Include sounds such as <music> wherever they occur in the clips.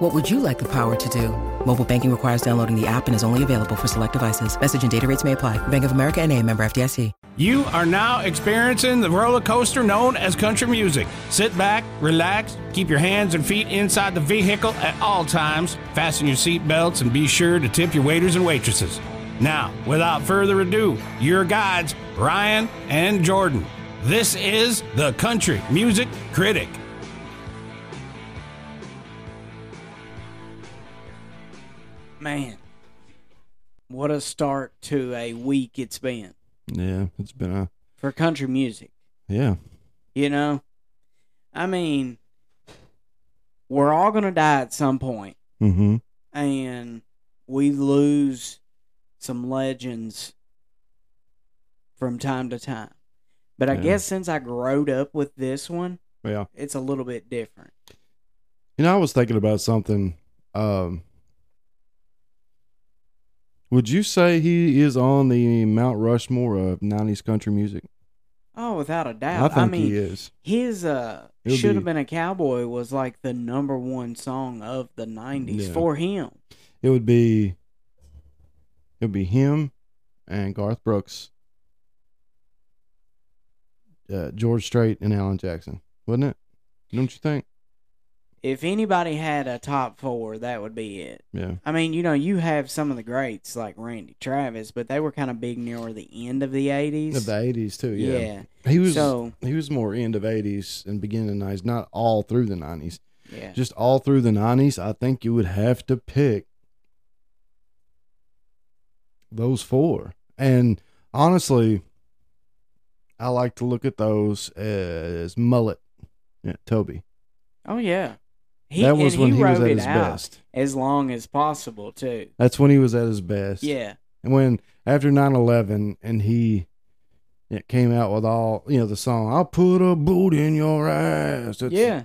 What would you like the power to do? Mobile banking requires downloading the app and is only available for select devices. Message and data rates may apply. Bank of America and a member FDIC. You are now experiencing the roller coaster known as country music. Sit back, relax, keep your hands and feet inside the vehicle at all times, fasten your seatbelts, and be sure to tip your waiters and waitresses. Now, without further ado, your guides, Ryan and Jordan. This is the Country Music Critic. Man, what a start to a week it's been Yeah, it's been a for country music. yeah. You know, I mean, we're all gonna die at some point, Mm-hmm. and we lose some legends from time to time. But I Yeah. guess since I growed up with this one, Yeah. it's a little bit different. You know, I was thinking about something. Um, would you say he is on the Mount Rushmore of '90s country music? Oh, without a doubt. think I, mean, he is. his uh should have be- been a cowboy was like the number one song of the 90s Yeah. for him. It would be. It would be him, and Garth Brooks, uh, George Strait, and Alan Jackson, wouldn't it? Don't you think? If anybody had a top 4, that would be it. Yeah. I mean, you know, you have some of the greats like Randy Travis, but they were kind of big near the end of the 80s. Of the '80s too. Yeah. yeah. He was. So- he was more end of '80s and beginning of '90s, not all through the '90s. Yeah. just all through the 90s, I think you would have to pick those four. And honestly, I like to look at those as mullet. Yeah, Toby. oh yeah. He, that was when he, was at his best. as long as possible too. That's when he was at his best. Yeah. And when after 9/11 and he it came out with all, you know, the song I'll put a boot in your ass. It's yeah.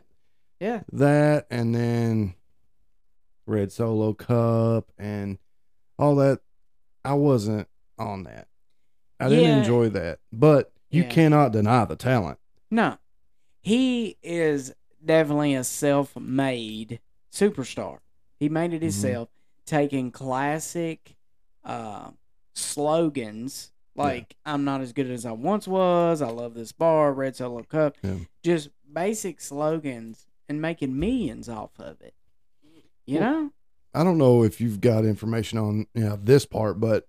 Yeah. that and then red solo cup and all that i wasn't on that i didn't Yeah. enjoy that but you Yeah. cannot deny the talent No. He is definitely a self made superstar. He made it himself, taking classic uh, slogans like I'm not as good as I once was, I love this bar, Red Solo Cup. Yeah. Just basic slogans and making millions off of it. You Well, know? i don't know if you've got information on you know this part but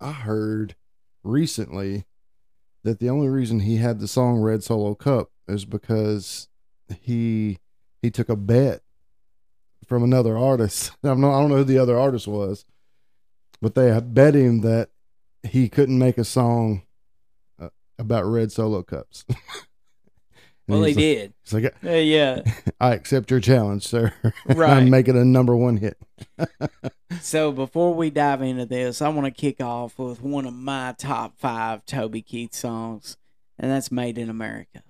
i heard recently that the only reason he had the song red solo cup is because he he took a bet from another artist i don't know, I don't know who the other artist was but they bet him that he couldn't make a song uh, about red solo cups <laughs> Well, he like- did. he's like Uh, yeah. <laughs> i accept your challenge sir <laughs> Right. i'm making a number one hit So before we dive into this, I want to kick off with one of my top five Toby Keith songs, and that's "Made in America."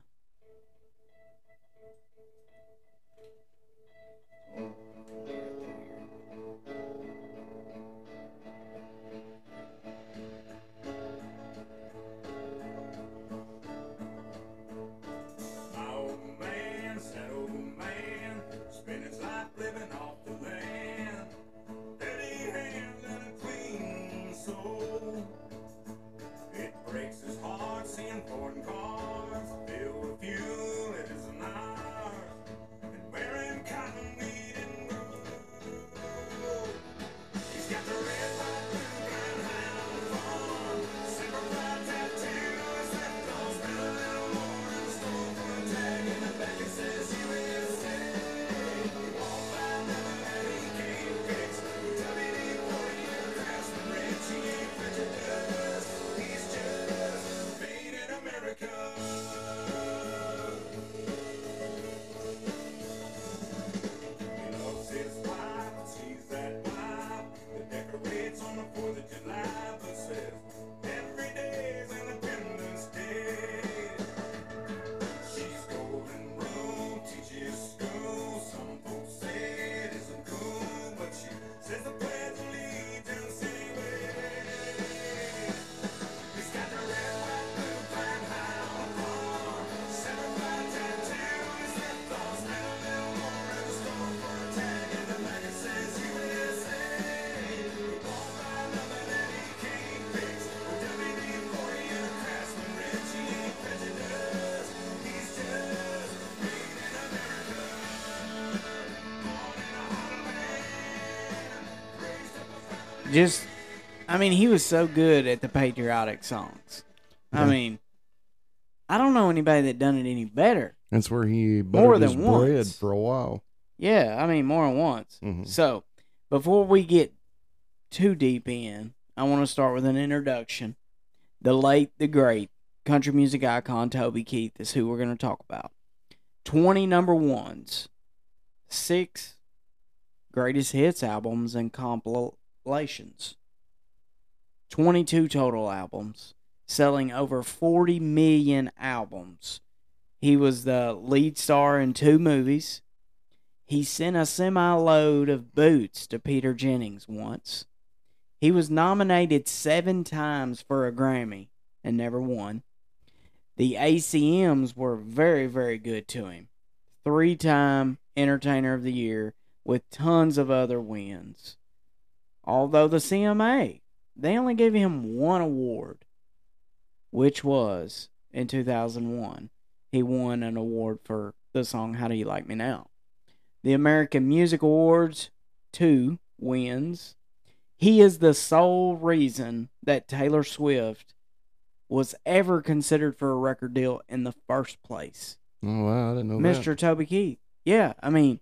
Just, I mean, he was so good at the patriotic songs. I mean, I don't know anybody that done it any better. That's where he More buttered his than bread once. for a while. Yeah, I mean, more than once. Mhm. So, before we get too deep in, I want to start with an introduction. The late, the great country music icon Toby Keith is who we're going to talk about. 20 number ones, six greatest hits albums and compilations, 22 total albums, selling over 40 million albums. He was the lead star in two movies. He sent a semi load of boots to Peter Jennings once. He was nominated seven times for a Grammy and never won. The ACMs were very, very good to him. Three time Entertainer of the Year with tons of other wins. Although the CMA, they only gave him one award, which was in 2001. He won an award for the song How Do You Like Me Now? The American Music Awards, two wins. He is the sole reason that Taylor Swift was ever considered for a record deal in the first place. Oh wow, I didn't know Mr. that. Toby Keith. Yeah, I mean,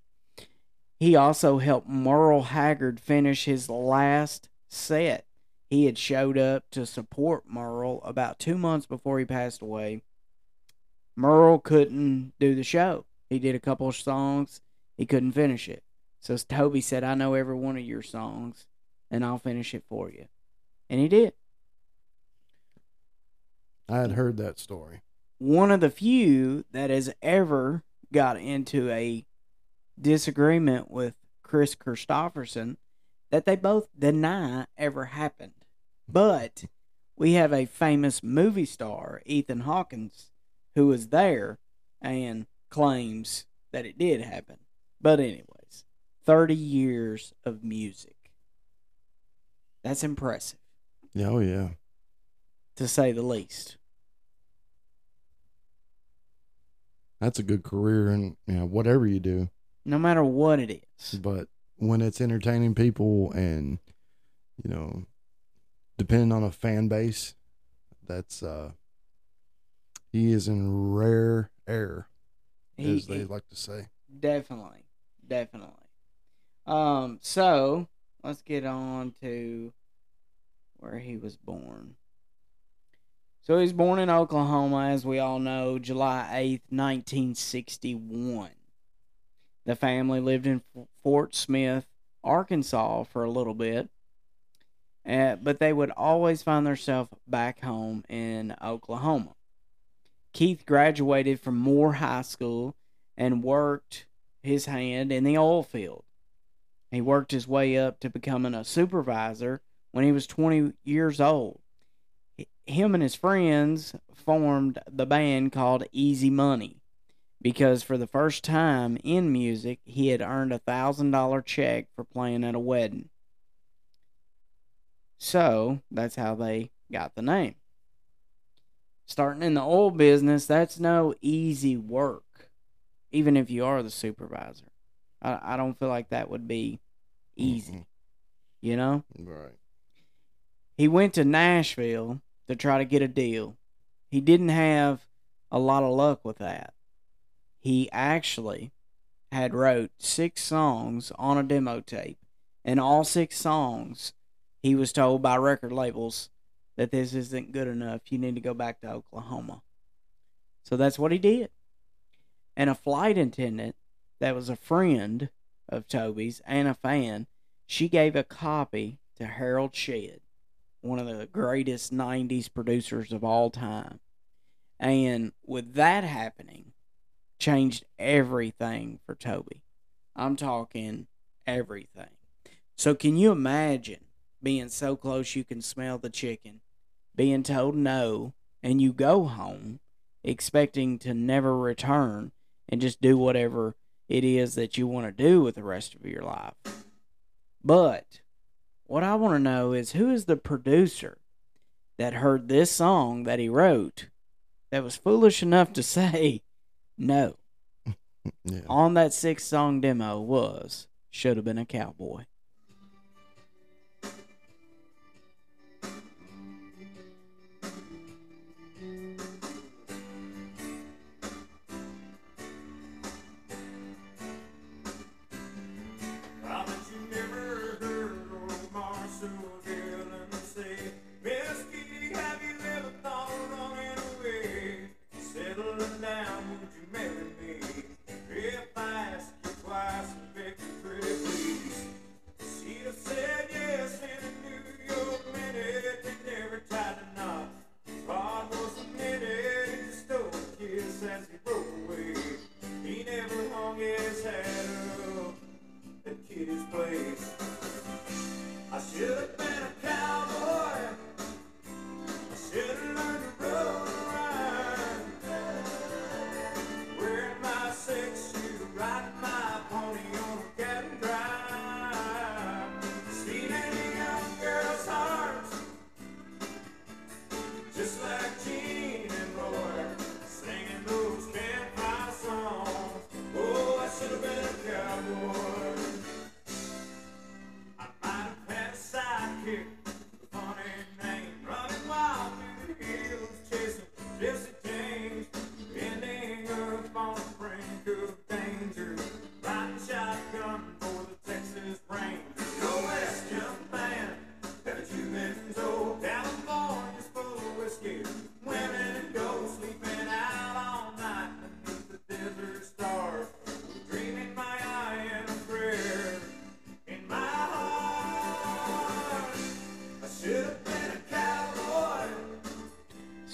he also helped Merle Haggard finish his last set. He had showed up to support Merle about two months before he passed away. Merle couldn't do the show. He did a couple of songs, he couldn't finish it. So Toby said, I know every one of your songs, and I'll finish it for you. And he did. I had heard that story. one of the few that has ever got into a disagreement with Kris Kristofferson that they both deny ever happened. But we have a famous movie star, Ethan Hawkins, who was there and claims that it did happen. But, anyways, 30 years of music. That's impressive, oh yeah. to say the least. That's a good career and you know, whatever you do. No matter what it is. But when it's entertaining people and you know, depending on a fan base, that's uh he is in rare air, He- as they he- like to say. Definitely, definitely. Um, so let's get on to where he was born. So he was born in Oklahoma, as we all know, July eighth, nineteen sixty-one. The family lived in Fort Smith, Arkansas, for a little bit, uh, but they would always find themselves back home in Oklahoma. Keith graduated from Moore High School and worked his hand in the oil field. He worked his way up to becoming a supervisor when he was 20 years old. Him and his friends formed the band called Easy Money because for the first time in music, he had earned a $1,000 check for playing at a wedding. So that's how they got the name. Starting in the oil business, that's no easy work even if you are the supervisor. I, I don't feel like that would be easy, you know? Right. He went to Nashville to try to get a deal. He didn't have a lot of luck with that. He actually had wrote six songs on a demo tape, and all six songs he was told by record labels that this isn't good enough. You need to go back to Oklahoma. So that's what he did. And a flight attendant that was a friend of Toby's and a fan, she gave a copy to Harold Shedd, one of the greatest 90s producers of all time. And with that happening, changed everything for Toby. I'm talking everything. So can you imagine being so close you can smell the chicken, being told no, and you go home expecting to never return and just do whatever it is that you want to do with the rest of your life. But what I want to know is who is the producer that heard this song that he wrote that was foolish enough to <laughs> say no <laughs> Yeah. on that six song demo was should have been a cowboy.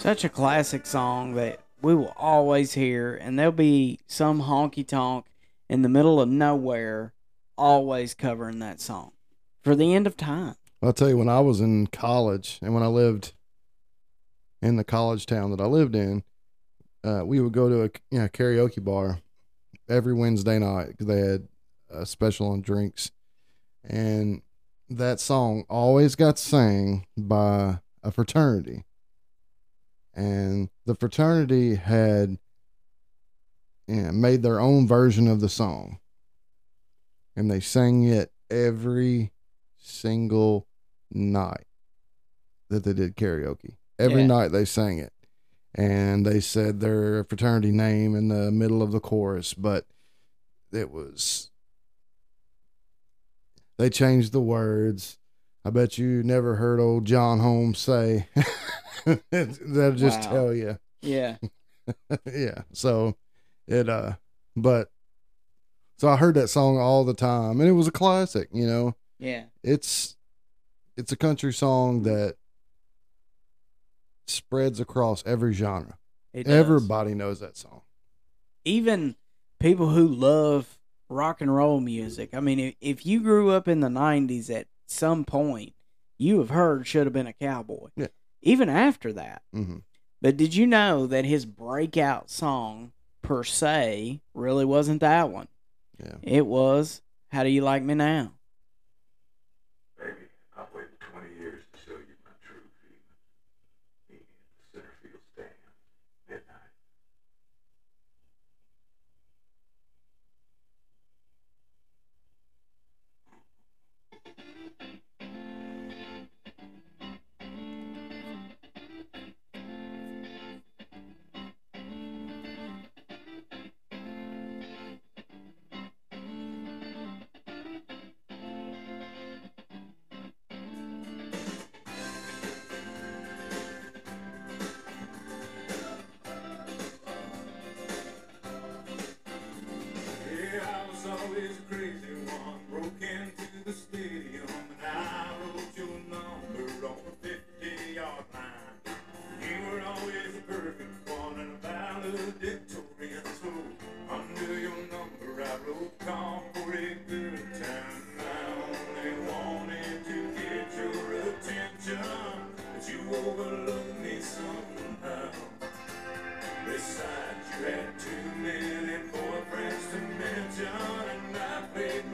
Such a classic song that we will always hear, and there'll be some honky tonk in the middle of nowhere always covering that song for the end of time. I'll tell you, when I was in college and when I lived in the college town that I lived in, uh, we would go to a you know, karaoke bar every Wednesday night because they had a special on drinks. And that song always got sang by a fraternity. And the fraternity had you know, made their own version of the song. And they sang it every single night that they did karaoke. Every Yeah. night they sang it. And they said their fraternity name in the middle of the chorus, but it was they changed the words. I bet you never heard old John Holmes say <laughs> <laughs> that'll just Wow. tell you. Yeah. <laughs> yeah. So it uh but so I heard that song all the time and it was a classic, you know Yeah. it's it's a country song that spreads across every genre. Everybody knows that song. even people who love rock and roll music. I mean, if, if you grew up in the 90s at some point, you have heard Should Have Been a Cowboy. Yeah. Even after that. hmm But did you know that his breakout song, per se, really wasn't that one? Yeah. It was How Do You Like Me Now?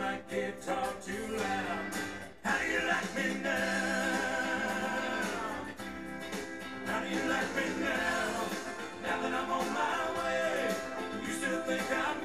My guitar too loud. How do you like me now? How do you like me now? Now that I'm on my way, you still think I'm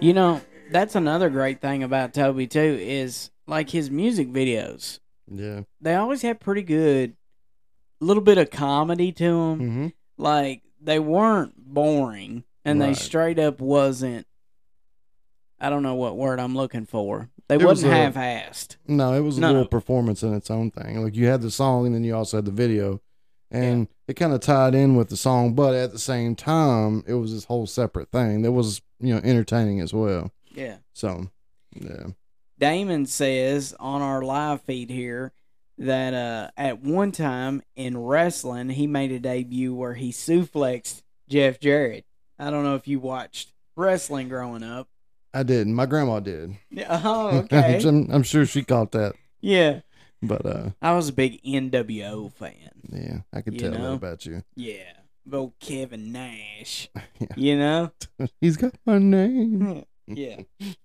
You know, that's another great thing about Toby, too, is like his music videos. Yeah. They always have pretty good, little bit of comedy to them. hmm like they weren't boring and they straight up wasn't I don't know what word I'm looking for. They It was wasn't a- half assed. No, it was a No, little no. performance in its own thing. Like you had the song and then you also had the video. And it kind of tied in with the song, but at the same time, it was this whole separate thing that was, you know, entertaining as well. Yeah. So, yeah. Damon says on our live feed here that uh at one time in wrestling he made a debut where he suplexed Jeff Jarrett. I don't know if you watched wrestling growing up. I didn't. My grandma did. Yeah, <laughs> Oh, <laughs> okay. I'm, I'm sure she caught that. yeah. But, uh, I was a big NWO fan. yeah, I could You tell know? that about you. Yeah. Old Kevin Nash. <laughs> Yeah. You know? <laughs> He's got my name. <laughs> yeah.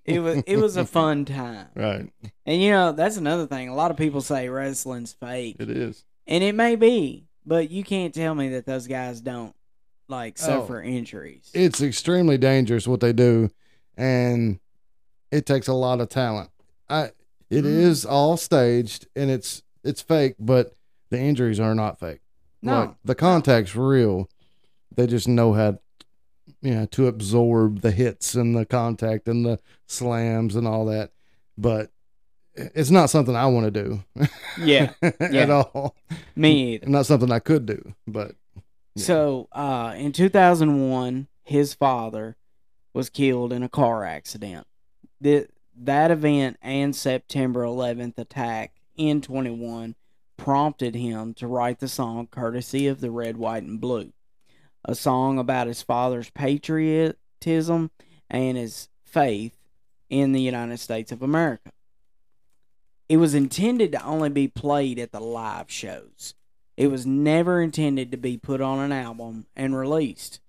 It was it was a fun time. Right. And you know, that's another thing. A lot of people say wrestling's fake. It is. And it may be, but you can't tell me that those guys don't like Oh. suffer injuries. It's extremely dangerous what they do, and it takes a lot of talent. I. It is Mm. all staged and it's it's fake, but the injuries are not fake. No. Like, the contact's real. They just know how, you know, to absorb the hits and the contact and the slams and all that. But it's not something I want to do yeah, <laughs> at all. me either. Not something I could do, but Yeah. So, uh, in 2001, his father was killed in a car accident. The, that event and September 11th attack in 21 prompted him to write the song courtesy of the Red, White, and Blue, a song about his father's patriotism and his faith in the United States of America. It was intended to only be played at the live shows. It was never intended to be put on an album and released.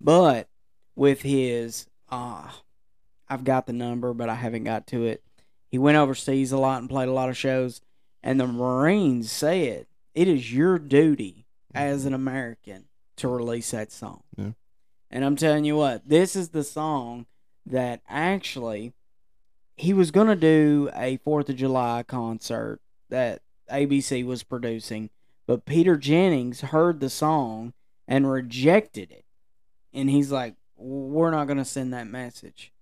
But with his, uh, I've got the number, but I haven't got to it. He went overseas a lot and played a lot of shows. And the Marines said, it is your duty as an American to release that song. Yeah. And I'm telling you what, this is the song that actually he was going to do a 4th of July concert that ABC was producing, but Peter Jennings heard the song and rejected it. And he's like, We're not going to send that message.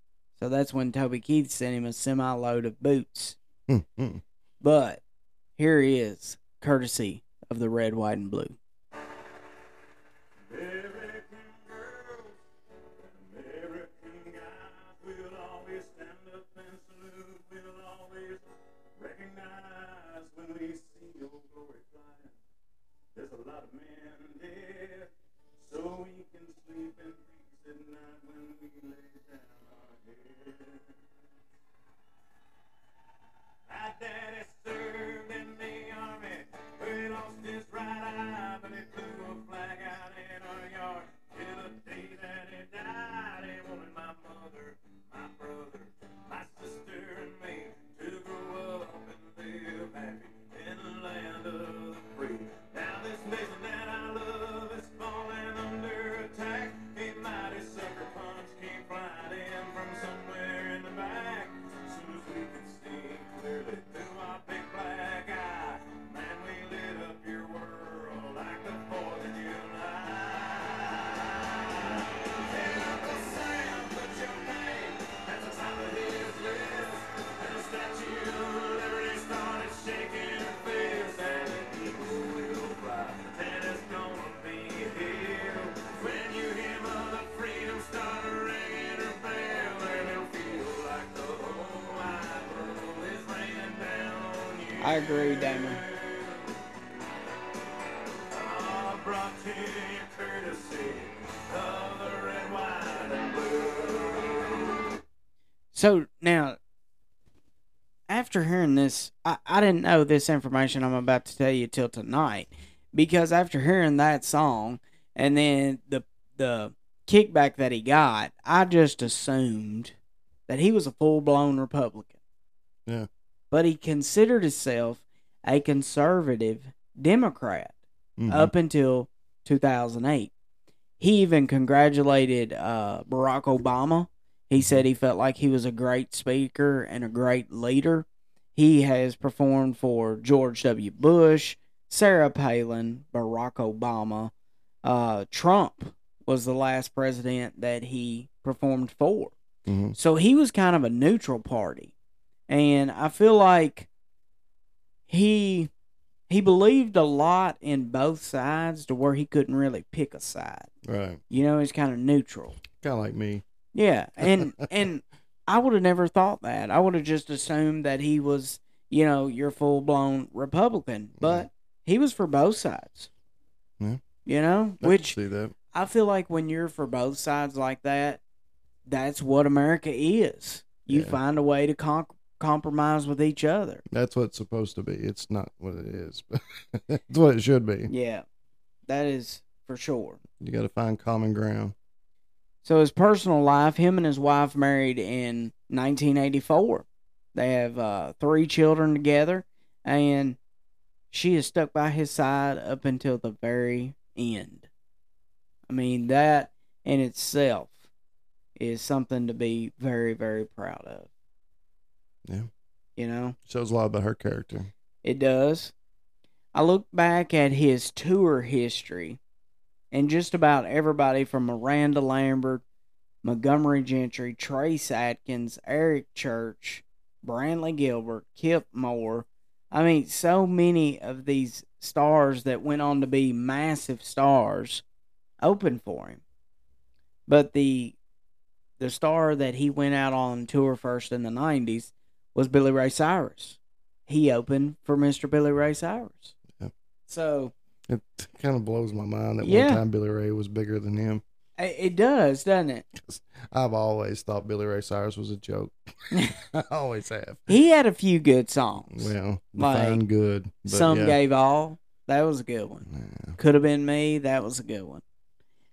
So that's when Toby Keith sent him a semi load of boots. mm, mm. But here he is, courtesy of the red, white, and blue. And blue. So now, after hearing this, I, I didn't know this information I'm about to tell you till tonight because after hearing that song and then the the kickback that he got, I just assumed that he was a full blown Republican. Yeah. But he considered himself a conservative Democrat Mhm. up until 2008. He even congratulated uh, Barack Obama. He said he felt like he was a great speaker and a great leader. He has performed for George W. Bush, Sarah Palin, Barack Obama. Uh, Trump was the last president that he performed for. Mhm. So he was kind of a neutral party. And I feel like he he believed a lot in both sides to where he couldn't really pick a side. Right. You know, he's kind of neutral. Kind of like me. Yeah, and <laughs> and I would have never thought that. I would have just assumed that he was, you know, your full blown Republican, but he was for both sides. Yeah. You know, I which see that. I feel like when you're for both sides like that, that's what America is. You Yeah. find a way to con- compromise with each other. That's what it's supposed to be. It's not what it is, <laughs> but it's what it should be. Yeah, that is for sure. You got to find common ground. So his personal life, him and his wife married in 1984. They have uh, three children together, and she is stuck by his side up until the very end. I mean, that in itself is something to be very, very proud of. Yeah. You know? Shows a lot about her character. It does. I look back at his tour history, and just about everybody from Miranda Lambert, Montgomery Gentry, Trace Atkins, Eric Church, Brantley Gilbert, Kip Moore. I mean, so many of these stars that went on to be massive stars opened for him. But the the star that he went out on tour first in the 90s was Billy Ray Cyrus. He opened for Mr. Billy Ray Cyrus. Yep. So It kind of blows my mind that Yeah. one time Billy Ray was bigger than him. it does, doesn't it? <laughs> I've always thought Billy Ray Cyrus was a joke. <laughs> I always have. He had a few good songs. Well, Like, define good. but Some yeah. gave all. That was a good one. Yeah. Could have been me. That was a good one.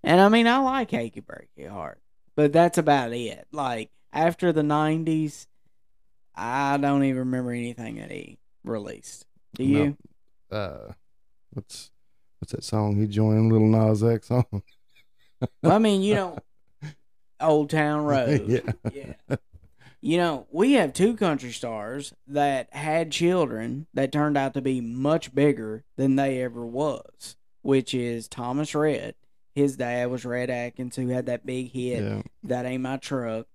And I mean, I like Achy Breaky Heart, but that's about it. Like after the '90s, I don't even remember anything that he released. Do No. you? Uh, what's what's that song he joined Lil Nas X on? <laughs> Well, I mean, you know, Old Town <laughs> Road. yeah. yeah. You know, we have two country stars that had children that turned out to be much bigger than they ever was, which is Thomas Rhett. His dad was Rhett Akins, who had that big hit, Yeah. That Ain't My Truck.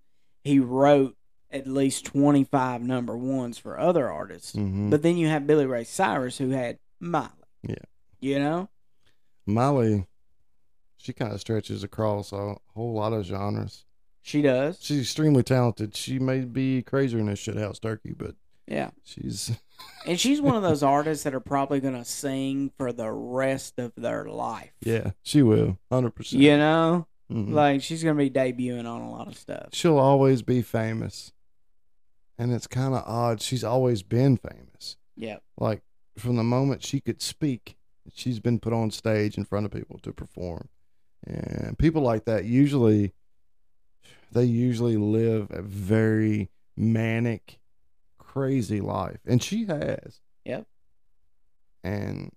He wrote at least 25 number ones for other artists. hmm But then you have Billy Ray Cyrus, who had Miley. Yeah. You know? Miley, she kind of stretches across a whole lot of genres. She does. She's extremely talented. She may be crazier than a shithouse turkey, but Yeah. she's <laughs> And she's one of those artists that are probably going to sing for the rest of their life. yeah, she will, hundred percent. You know? Mhm. Like, she's going to be debuting on a lot of stuff. she'll always be famous, and it's kind of odd. She's always been famous. Yep. Like from the moment she could speak, she's been put on stage in front of people to perform, and people like that usually, they usually live a very manic, crazy life, and she has. Yep. and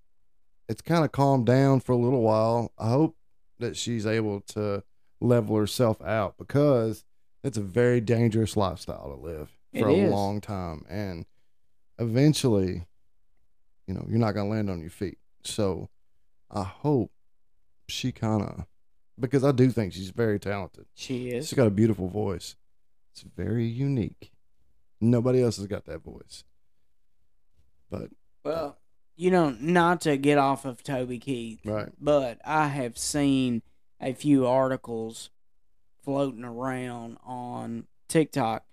it's kind of calmed down for a little while. I hope that she's able to level herself out because it's a very dangerous lifestyle to live for It a is. long time. And eventually, you know, you're not going to land on your feet. So I hope she kind of, because I do think she's very talented. She is. She's got a beautiful voice. It's very unique. Nobody else has got that voice. But, Well, you know, not to get off of Toby Keith, right. but I have seen a few articles floating around on TikTok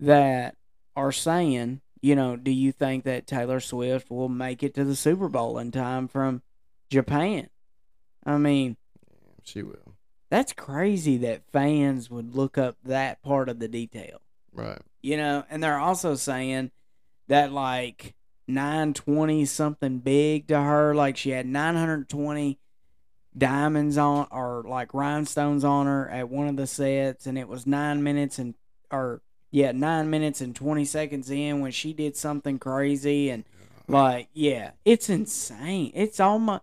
that are saying, you know, do you think that Taylor Swift will make it to the Super Bowl in time from Japan? I mean, She will. that's crazy that fans would look up that part of the detail. Right. You know, and they're also saying that like 920 something big to her, like she had 920 diamonds on or like rhinestones on her at one of the sets and it was 9 minutes and or yeah, 9 minutes and 20 seconds in when she did something crazy and like yeah, it's insane. It's almost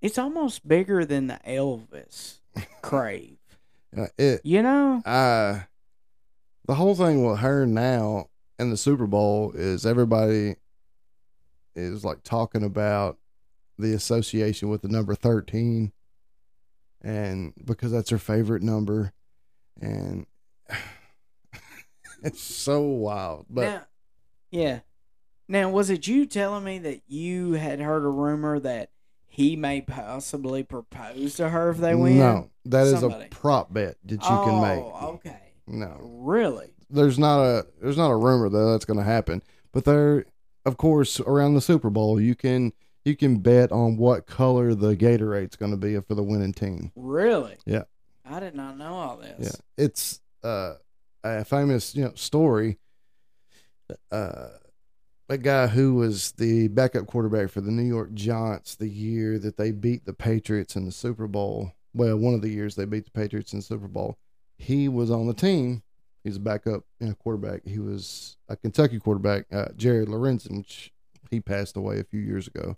it's almost bigger than the Elvis <laughs> crave. Uh, it You know? uh the whole thing with her now in the Super Bowl is everybody is like talking about the association with the number 13 and because that's her favorite number and <sighs> <sighs> <sighs> <laughs> it's so wild but now, yeah. Now, was it you telling me that you had heard a rumor that he may possibly propose to her if they win? no that is Somebody. a prop bet that you oh, can make okay. no Really? there's not a there's not a rumor that that's going to happen but there of course around the super bowl you can you can bet on what color the gatorade's going to be for the winning team Really? Yeah. I did not know all this. yeah it's uh, a famous you know story uh a guy who was the backup quarterback for the New York Giants the year that they beat the Patriots in the Super Bowl well, one of the years they beat the Patriots in the Super Bowl, he was on the team. He's a backup you know, quarterback. He was a Kentucky quarterback, uh, Jared Lorenzen. which He passed away a few years ago,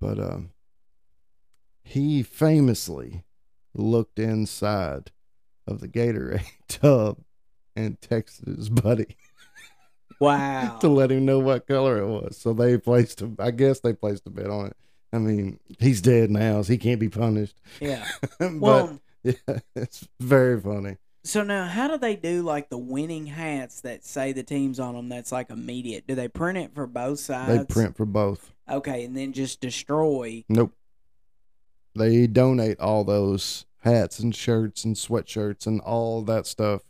but um, he famously looked inside of the Gatorade <laughs> tub and texted his <laughs> buddy Wow. to let him know what color it was. So they placed a, I guess they placed a bet on it. I mean, he's dead now, so he can't be punished. yeah. <laughs> but Well, yeah, <laughs> it's very funny. so now how do they do like the winning hats that say the teams on them? That's like immediate. Do they print it for both sides? They print for both. Okay, and then just destroy. Nope. They donate all those hats and shirts and sweatshirts and all that stuff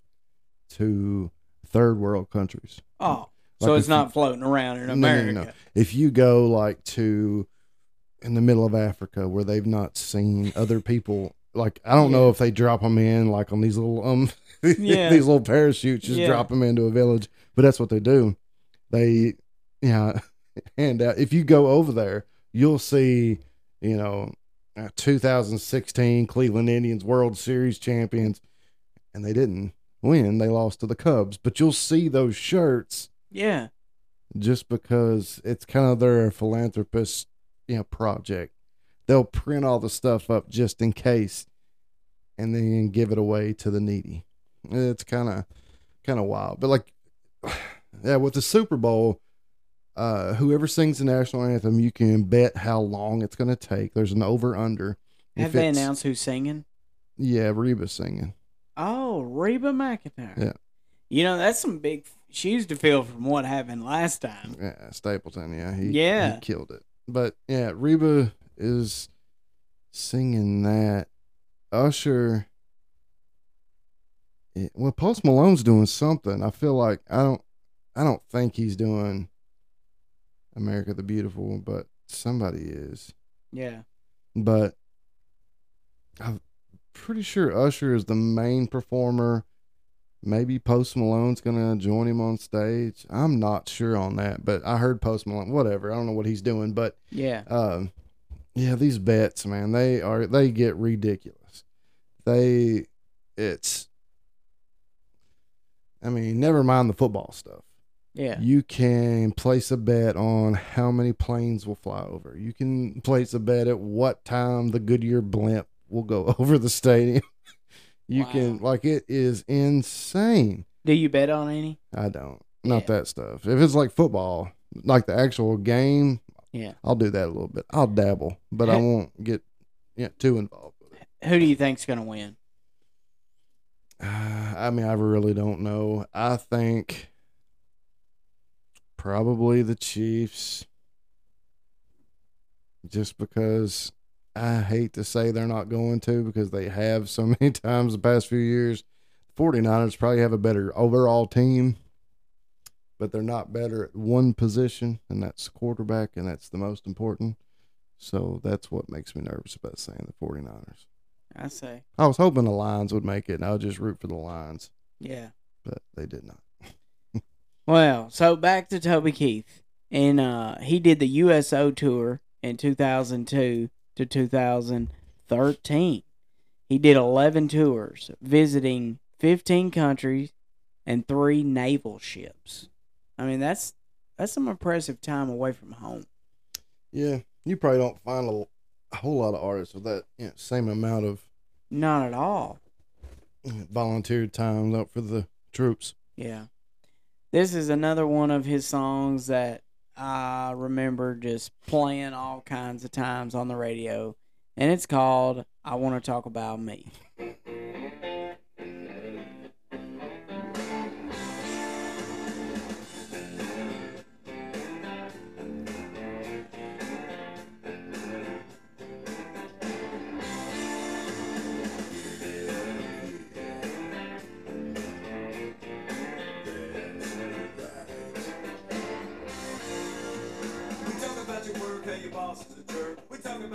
to third world countries. Oh, so it's not you- floating around in No, no, no, no. If you go like to in the middle of Africa where they've not seen other people, like I don't know if they drop them in like on these little um <laughs> Yeah. these little parachutes, just Yeah. drop them into a village. But that's what they do. They yeah <laughs> hand out. If you go over there, you'll see you know uh, 2016 Cleveland Indians World Series champions, and they didn't win. They lost to the Cubs. But you'll see those shirts Yeah. just because it's kind of their philanthropist, you know, project. They'll print all the stuff up just in case, and then give it away to the needy. It's kind of, kind of wild. But like, <sighs> yeah, with the Super Bowl, uh, whoever sings the national anthem, you can bet how long it's going to take. There's an over under. Have they announced who's singing? Yeah, Reba's singing. Oh, Reba McEntire. Yeah. You know, that's some big shoes to fill from what happened last time. Yeah, Stapleton. Yeah, he Yeah. he killed it. But yeah, Reba is singing that. Usher. Yeah, well, Post Malone's doing something. I feel like I don't. I don't think he's doing America the Beautiful, but somebody is. Yeah. But I'm pretty sure Usher is the main performer. Maybe Post Malone's gonna join him on stage. I'm not sure on that, but I heard Post Malone. Whatever, I don't know what he's doing, but Yeah. um, yeah, these bets, man, they are they get ridiculous. They, it's. I mean, never mind the football stuff. Yeah. You can place a bet on how many planes will fly over. You can place a bet at what time the Goodyear blimp will go <laughs> over the stadium. you Wow. can like it is insane. Do you bet on any? I don't. Not Yeah. that stuff. If it's like football, like the actual game, Yeah. I'll do that a little bit. I'll dabble, but I won't get yeah, too involved with it. Who do you think's gonna win? Uh, <sighs> I mean, I really don't know. I think probably the Chiefs, just because I hate to say they're not going to because they have so <laughs> many times the past few years. 49ers probably have a better overall team, but they're not better at one position, and that's quarterback, and that's the most important. So that's what makes me nervous about saying the 49ers. I say. I was hoping the Lions would make it, and I would just root for the Lions, Yeah. but they did not. <laughs> Well, so back to Toby Keith. And uh he did the USO tour in 2002 to 2013. He did 11 tours, visiting 15 countries and 3 naval ships. I mean, that's that's some impressive time away from home. Yeah, you probably don't find a, a whole lot of artists with that you know, same amount of Not at all. volunteer time up for the troops. Yeah. This is another one of his songs that I remember just playing all kinds of times on the radio. And it's called I Want to Talk About Me.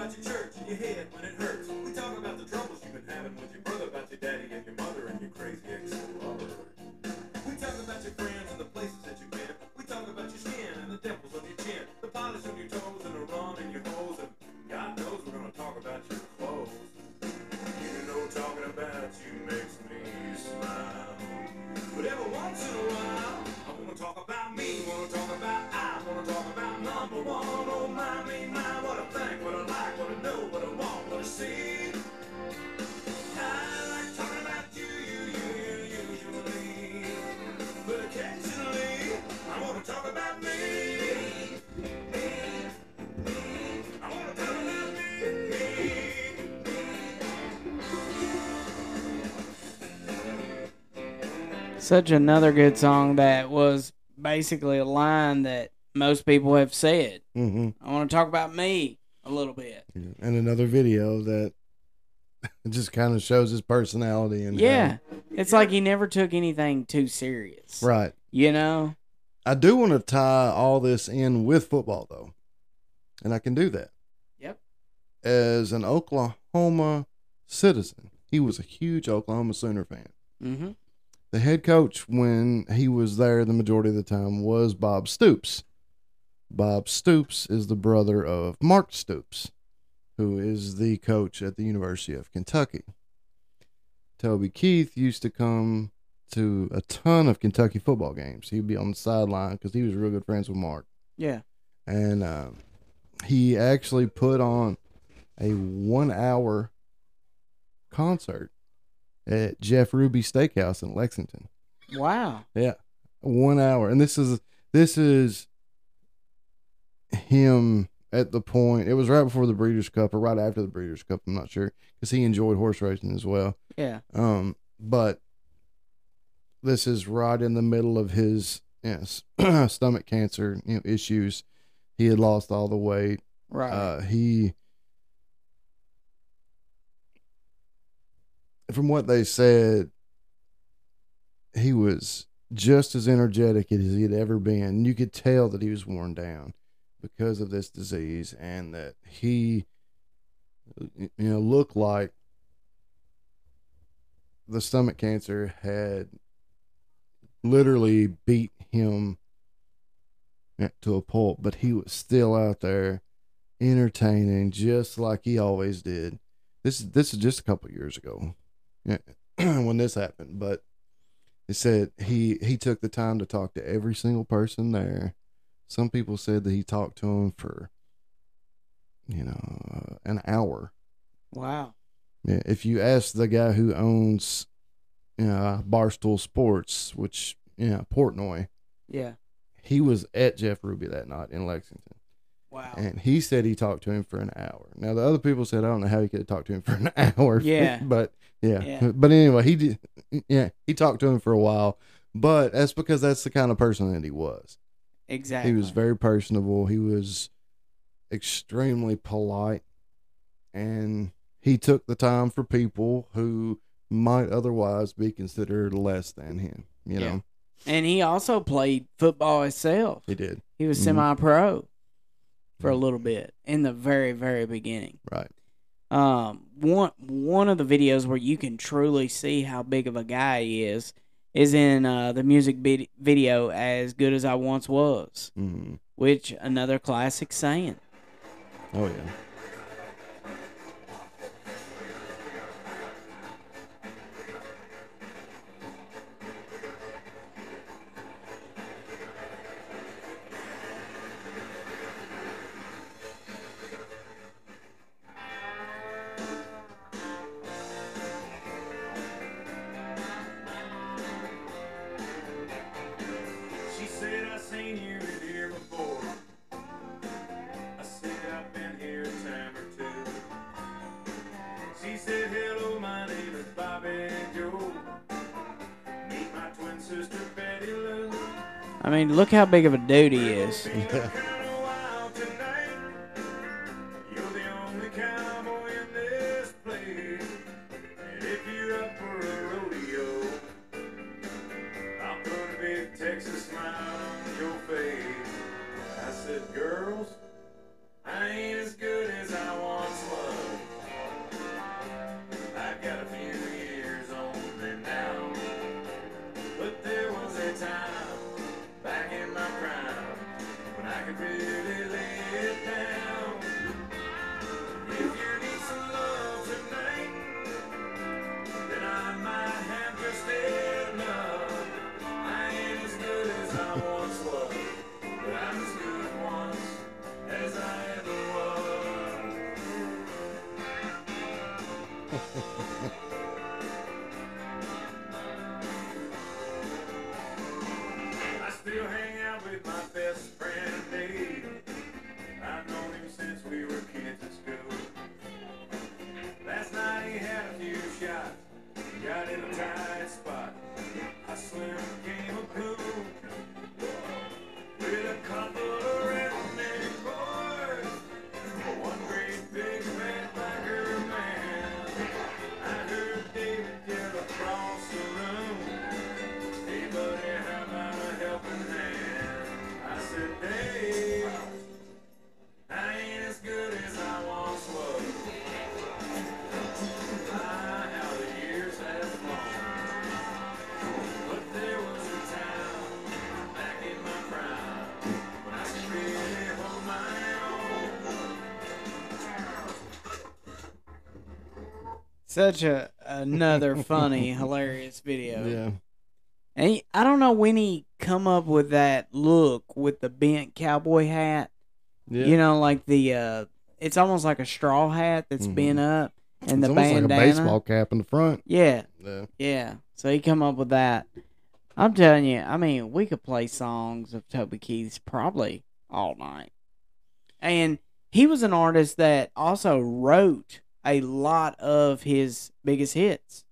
About your church and your head when it hurts. We talk about the troubles you've been having with your Such another good song that was basically a line that most people have said. Mm-hmm. I want to talk about me a little bit. And another video that <laughs> just kind of shows his personality and Yeah. It's like he never took anything too serious. right. You know? I do want to tie all this in with football though, and I can do that. Yep. As an Oklahoma citizen, he was a huge Oklahoma Sooner fan. Mm-hmm. The head coach, when he was there the majority of the time, was Bob Stoops. Bob Stoops is the brother of Mark Stoops, who is the coach at the University of Kentucky. Toby Keith used to come to a ton of Kentucky football games. He'd be on the sideline because he was real good friends with Mark. Yeah. And uh, he actually put on a one hour concert at Jeff Ruby Steakhouse in Lexington. Wow. Yeah, one hour, and this is this is him at the point. It was right before the Breeders' Cup or right after the Breeders' Cup. I'm not sure because he enjoyed horse racing as well. Yeah. Um, but this is right in the middle of his yes, <clears throat> stomach cancer you know, issues. He had lost all the weight. Right. Uh, he, from what they said, he was just as energetic as he had ever been. You could tell that he was worn down because of this disease, and that he, you know, looked like the stomach cancer had literally beat him to a pulp, but he was still out there entertaining just like he always did. This is this is just a couple years ago <clears throat> when this happened, but it said he he took the time to talk to every single person there. Some people said that he talked to him for you know uh, an hour. wow. Yeah, if you ask the guy who owns you know Barstool Sports, which you know Portnoy, Yeah. he was at Jeff Ruby that night in Lexington. Wow. And he said he talked to him for an hour. Now the other people said I don't know how he could have talked to him <laughs> for an hour. Yeah. <laughs> but yeah. Yeah. But anyway, he did. Yeah, he talked to him for a while. But that's because that's the kind of person that he was. exactly. He was very personable. He was extremely polite, and he took the time for people who might otherwise be considered less than him. You Yeah. know, and he also played football himself. he did He was Mhm. semi-pro for a little bit in the very, very beginning. right. Um, one one of the videos where you can truly see how big of a guy he is is in uh, the music vid- video "As Good as I Once Was," hmm which another classic saying. Oh yeah. Said, hello, my name is Bobby Joe. Meet my twin sister, Betty Lou. I mean, look how big of a dude he is. <laughs> <laughs> Such a another <laughs> funny, hilarious video. Yeah. And he, I don't know when he come up with that look with the bent cowboy hat. Yeah. You know, like the uh it's almost like a straw hat that's Mhm. bent up and it's the bandana. like a baseball cap in the front. Yeah, Yeah. yeah. So he come up with that. I'm telling you, I mean, we could play songs of Toby Keith's probably all night. And he was an artist that also wrote a lot of his biggest hits.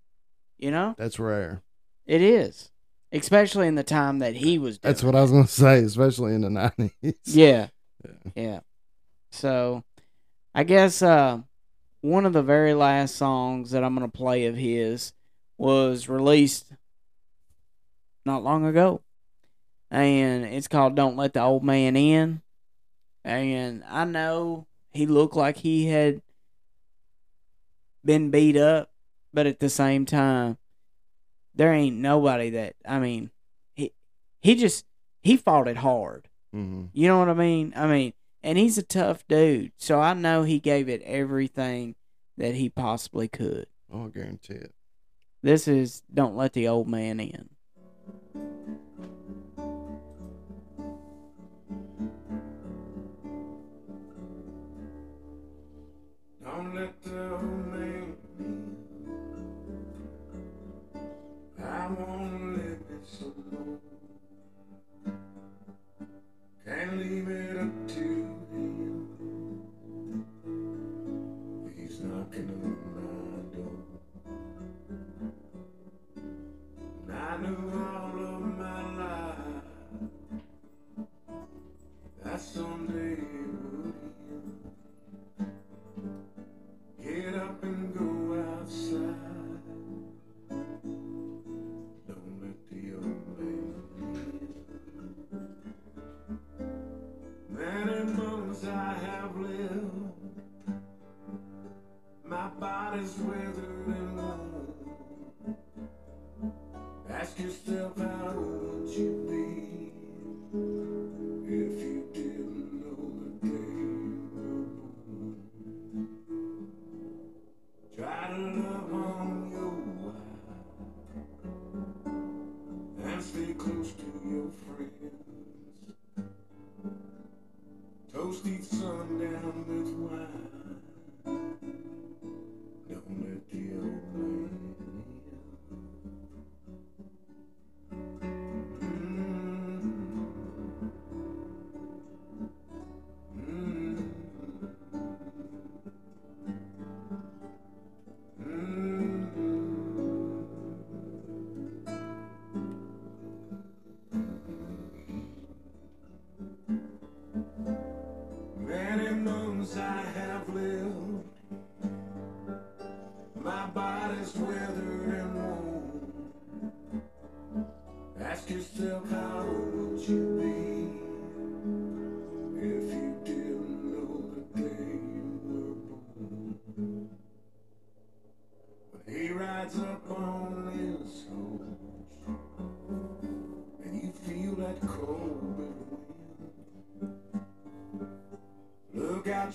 You know? That's rare. It is. Especially in the time that he was doing That's what I was gonna <laughs> say, especially in the nineties. Yeah. Yeah. Yeah. So I guess uh one of the very last songs that I'm gonna play of his was released not long ago. And it's called Don't Let the Old Man In. And I know he looked like he had been beat up, but at the same time, there ain't nobody that I mean he he just he fought it hard. hmm You know what I mean? I mean, and he's a tough dude, so I know he gave it everything that he possibly could. Oh, I guarantee it. This is Don't Let the Old Man In. Don't let the old I wanna live it My body's withered and worn. Ask yourself how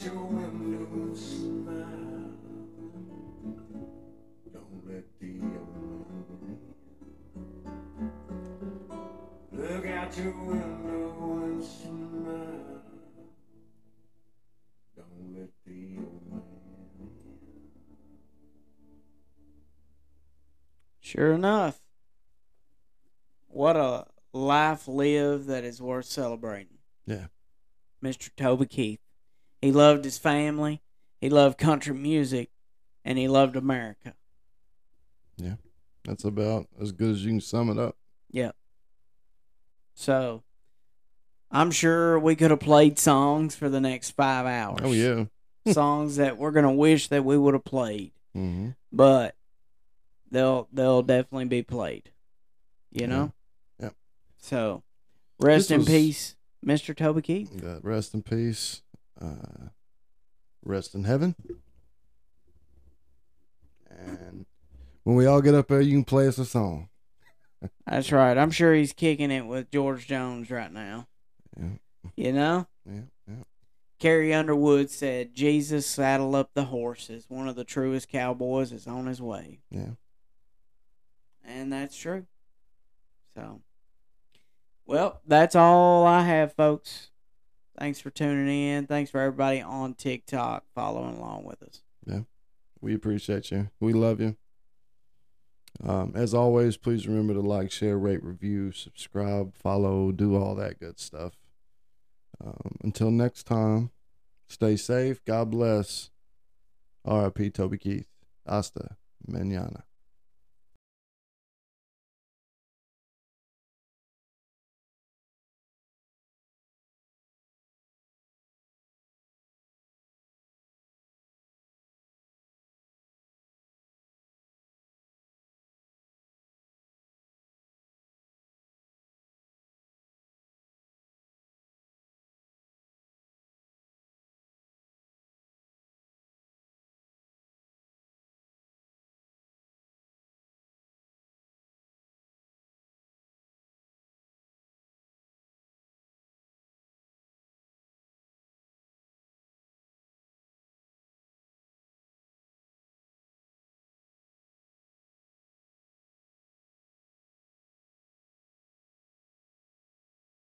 Look out your window and smile. Don't let the old man in. Look out your window and smile. Don't let the old man in. Sure enough. What a life lived that is worth celebrating. Yeah. Mr. Toby Keith. He loved his family, he loved country music, and he loved America. Yeah, that's about as good as you can sum it up. Yep. So, I'm sure we could have played songs for the next five hours. Oh yeah. <laughs> <laughs> songs that we're gonna wish that we would have played, Mm-hmm. but they'll they'll definitely be played. You know. Yep. So, rest This in was- peace, Mr. Toby Keith. Uh, rest in peace. Uh, rest in heaven. And when we all get up there, you can play us a song. <laughs> That's right. I'm sure he's kicking it with George Jones right now. Yeah. You know. Yeah, yeah. Carrie Underwood said, Jesus saddle up the horses. One of the truest cowboys is on his way. Yeah. And that's true. So, well, that's all I have, folks. Thanks for tuning in. Thanks for everybody on TikTok following along with us. Yeah. We appreciate you. We love you. Um, as always, please remember to like, share, rate, review, subscribe, follow, do all that good stuff. Um, until next time, stay safe. God bless. R.I.P. Toby Keith. Hasta mañana.